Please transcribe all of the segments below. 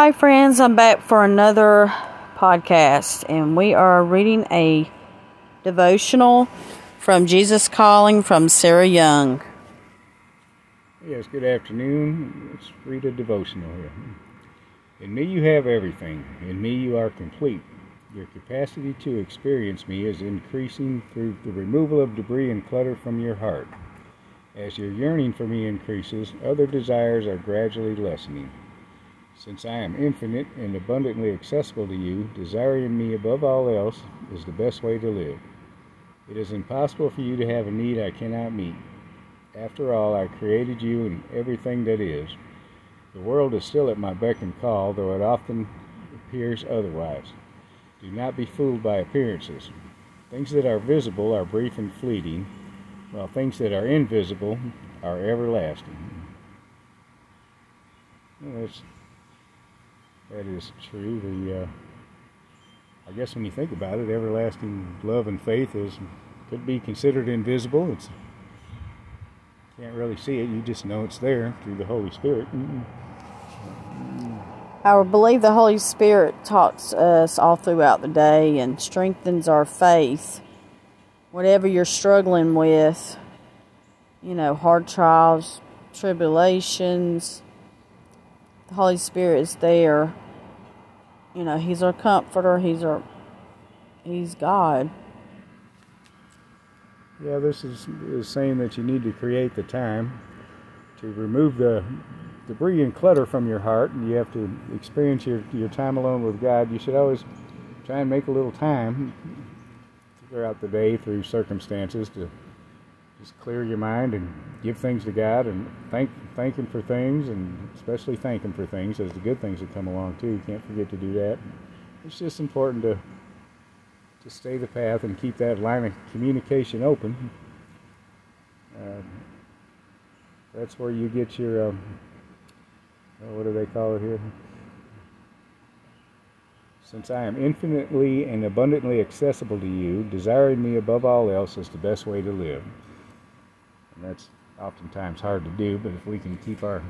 Hi, friends. I'm back for another podcast, and we are reading a devotional from Jesus Calling from Sarah Young. Yes, good afternoon. Let's read a devotional here. In me you have everything. In me you are complete. Your capacity to experience me is increasing through the removal of debris and clutter from your heart. As your yearning for me increases, other desires are gradually lessening. Since I am infinite and abundantly accessible to you, desiring me above all else is the best way to live. It is impossible for you to have a need I cannot meet. After all, I created you and everything that is. The world is still at my beck and call, though it often appears otherwise. Do not be fooled by appearances. Things that are visible are brief and fleeting, while things that are invisible are everlasting. That's that is true. The uh, I guess when you think about it, everlasting love and faith is could be considered invisible. It's can't really see it. You just know it's there through the Holy Spirit. I believe the Holy Spirit talks us all throughout the day and strengthens our faith. Whatever you're struggling with, you know, hard trials, tribulations, the Holy Spirit is there. You know, He's our comforter. He's our, He's God. Yeah, this is, is saying that you need to create the time to remove the debris and clutter from your heart, and you have to experience your, your time alone with God. You should always try and make a little time throughout the day through circumstances to just clear your mind and give things to God and thank thank Him for things and especially thank Him for things as the good things that come along too. You can't forget to do that. It's just important to to stay the path and keep that line of communication open. Uh, that's where you get your um, what do they call it here? Since I am infinitely and abundantly accessible to you, desiring me above all else is the best way to live. And that's oftentimes hard to do, but if we can keep our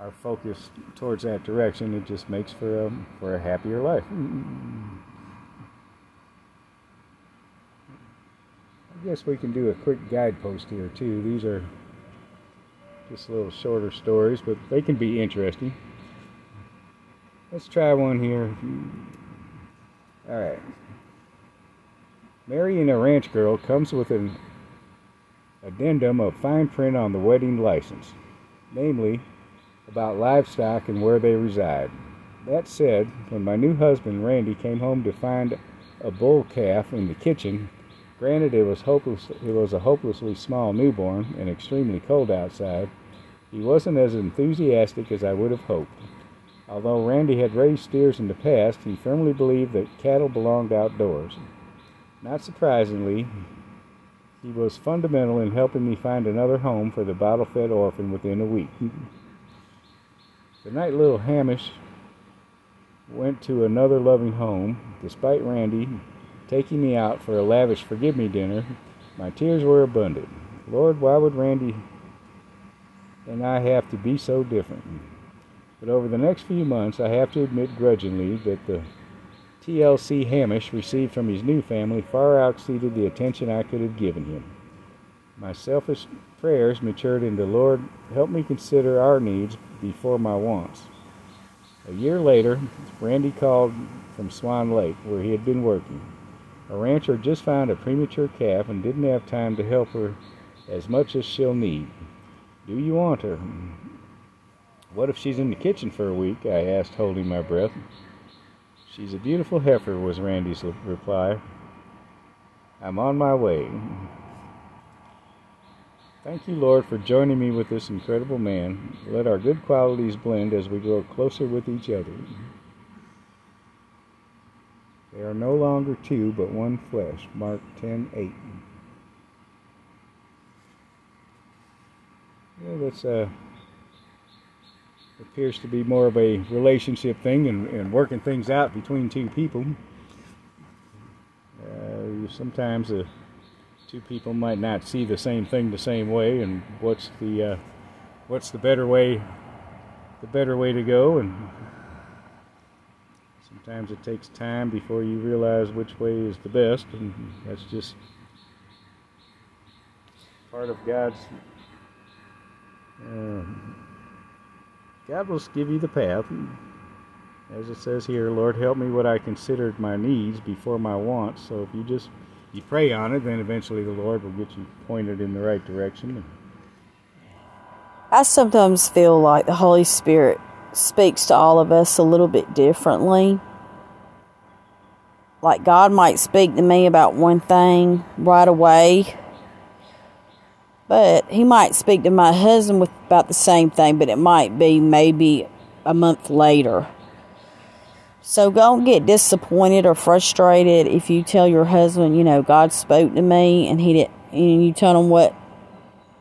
our focus towards that direction, it just makes for a, for a happier life. Mm-hmm. I guess we can do a quick guidepost here too. These are just little shorter stories, but they can be interesting. Let's try one here. All right. Marrying a ranch girl comes with an addendum of fine print on the wedding license, namely about livestock and where they reside. That said, when my new husband Randy came home to find a bull calf in the kitchen, granted it was hopeless it was a hopelessly small newborn and extremely cold outside, he wasn't as enthusiastic as I would have hoped. Although Randy had raised steers in the past, he firmly believed that cattle belonged outdoors. Not surprisingly, he was fundamental in helping me find another home for the bottle fed orphan within a week. Mm-hmm. The night little Hamish went to another loving home, despite Randy taking me out for a lavish forgive me dinner, my tears were abundant. Lord, why would Randy and I have to be so different? But over the next few months, I have to admit grudgingly that the TLC Hamish received from his new family far exceeded the attention I could have given him. My selfish prayers matured into, Lord, help me consider our needs before my wants. A year later, Randy called from Swan Lake, where he had been working. A rancher just found a premature calf and didn't have time to help her as much as she'll need. Do you want her? What if she's in the kitchen for a week? I asked, holding my breath. She's a beautiful heifer, was Randy's reply. I'm on my way. Thank you, Lord, for joining me with this incredible man. Let our good qualities blend as we grow closer with each other. They are no longer two, but one flesh. Mark 10 8. Yeah, that's uh, appears to be more of a relationship thing and, and working things out between two people. Uh, sometimes uh, two people might not see the same thing the same way, and what's the uh, what's the better way, the better way to go, and Sometimes it takes time before you realize which way is the best, and that's just part of God's. Uh, God will give you the path. As it says here, Lord, help me what I considered my needs before my wants. So if you just you pray on it, then eventually the Lord will get you pointed in the right direction. I sometimes feel like the Holy Spirit speaks to all of us a little bit differently. Like God might speak to me about one thing right away, but He might speak to my husband with about the same thing, but it might be maybe a month later. So don't get disappointed or frustrated if you tell your husband, you know, God spoke to me and he did, and you tell him what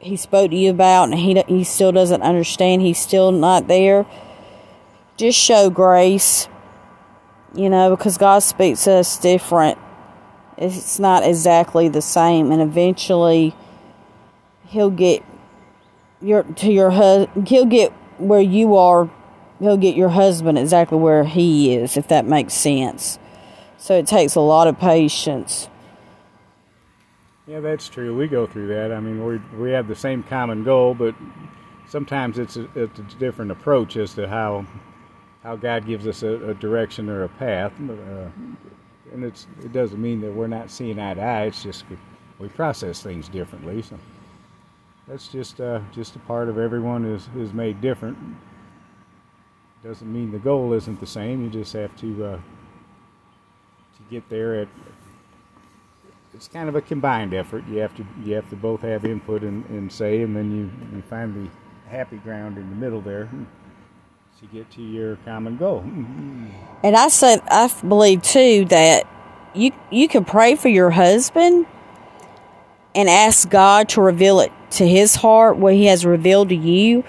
he spoke to you about and he he still doesn't understand. He's still not there just show grace, you know, because God speaks to us different. It's not exactly the same, and eventually, He'll get your to your husband. He'll get where you are. He'll get your husband exactly where he is, if that makes sense. So it takes a lot of patience. Yeah, that's true. We go through that. I mean, we we have the same common goal, but sometimes it's a, it's a different approach as to how how God gives us a, a direction or a path. Uh, and it's, it doesn't mean that we're not seeing eye to eye. It's just we, process things differently. So that's just uh, just a part of everyone is is made different. Doesn't mean the goal isn't the same. You just have to uh, to get there at. It's kind of a combined effort. You have to you have to both have input and, and say, and then you, you find the happy ground in the middle there to get to your common goal. And I said, I believe too that you you can pray for your husband and ask God to reveal it to his heart what he has revealed to you.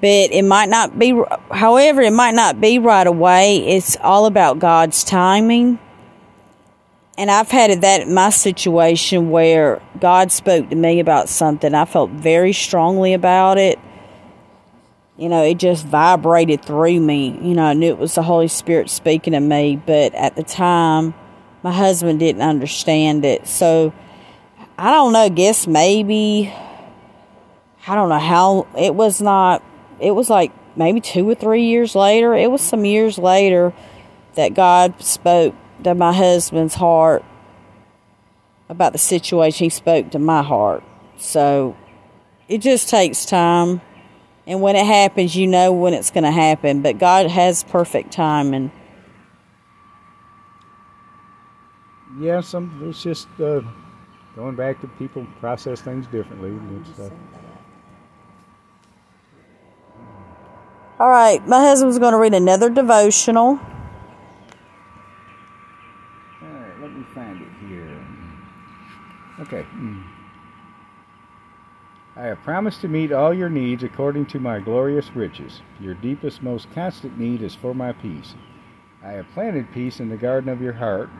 But it might not be, however, it might not be right away. It's all about God's timing. And I've had that in my situation where God spoke to me about something. I felt very strongly about it you know, it just vibrated through me. You know, I knew it was the Holy Spirit speaking to me, but at the time, my husband didn't understand it. So, I don't know, guess maybe, I don't know how, it was not, it was like maybe two or three years later. It was some years later that God spoke to my husband's heart about the situation. He spoke to my heart. So, it just takes time and when it happens, you know when it's going to happen. But God has perfect timing. Yeah, it's just uh, going back to people process things differently. All right, my husband's going to read another devotional. All right, let me find it here. Okay. I have promised to meet all your needs according to my glorious riches. Your deepest, most constant need is for my peace. I have planted peace in the garden of your heart,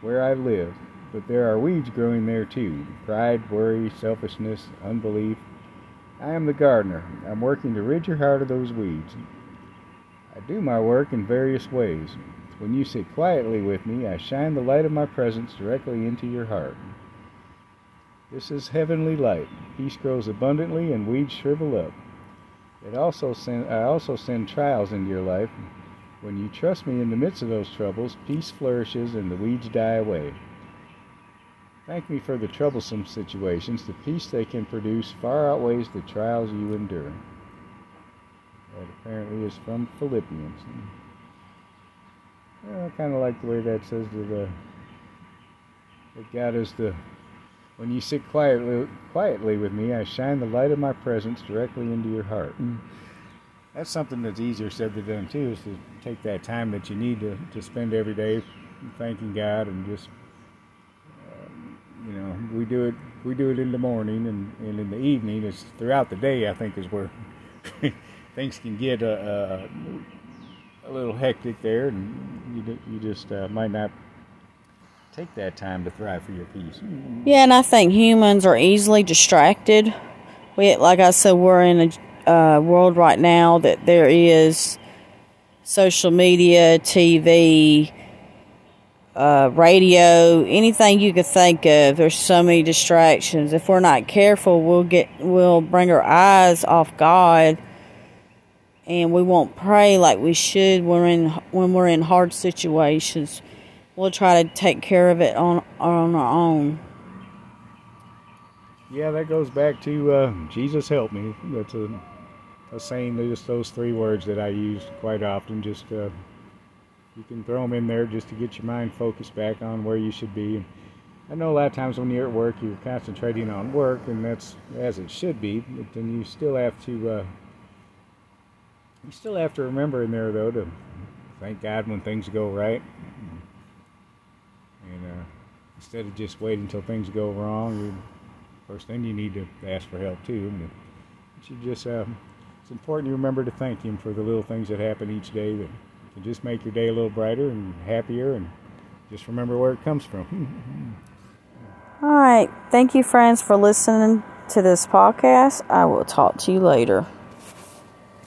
where I live, but there are weeds growing there too pride, worry, selfishness, unbelief. I am the gardener. I'm working to rid your heart of those weeds. I do my work in various ways. When you sit quietly with me, I shine the light of my presence directly into your heart. This is heavenly light. Peace grows abundantly and weeds shrivel up. It also send, I also send trials into your life. When you trust me in the midst of those troubles, peace flourishes and the weeds die away. Thank me for the troublesome situations. The peace they can produce far outweighs the trials you endure. That apparently is from Philippians. I kind of like the way that says that, uh, that God is the when you sit quietly, quietly with me, I shine the light of my presence directly into your heart. Mm. That's something that's easier said than done too. Is to take that time that you need to, to spend every day thanking God and just you know we do it we do it in the morning and, and in the evening. It's throughout the day. I think is where things can get a, a, a, little hectic there, and you you just uh, might not take that time to thrive for your peace. Yeah, and I think humans are easily distracted. We, like I said, we're in a uh, world right now that there is social media, TV, uh, radio, anything you could think of. There's so many distractions. If we're not careful, we'll get we'll bring our eyes off God, and we won't pray like we should when we're in when we're in hard situations. We'll try to take care of it on on our own. Yeah, that goes back to uh, Jesus help me. That's a, a saying. Just those three words that I use quite often. Just uh, you can throw them in there just to get your mind focused back on where you should be. I know a lot of times when you're at work, you're concentrating on work, and that's as it should be. But then you still have to uh, you still have to remember in there though to thank God when things go right, and uh, instead of just waiting until things go wrong. You, course, then you need to ask for help too. But you just uh, it's important you remember to thank Him for the little things that happen each day that just make your day a little brighter and happier, and just remember where it comes from. All right. Thank you, friends, for listening to this podcast. I will talk to you later.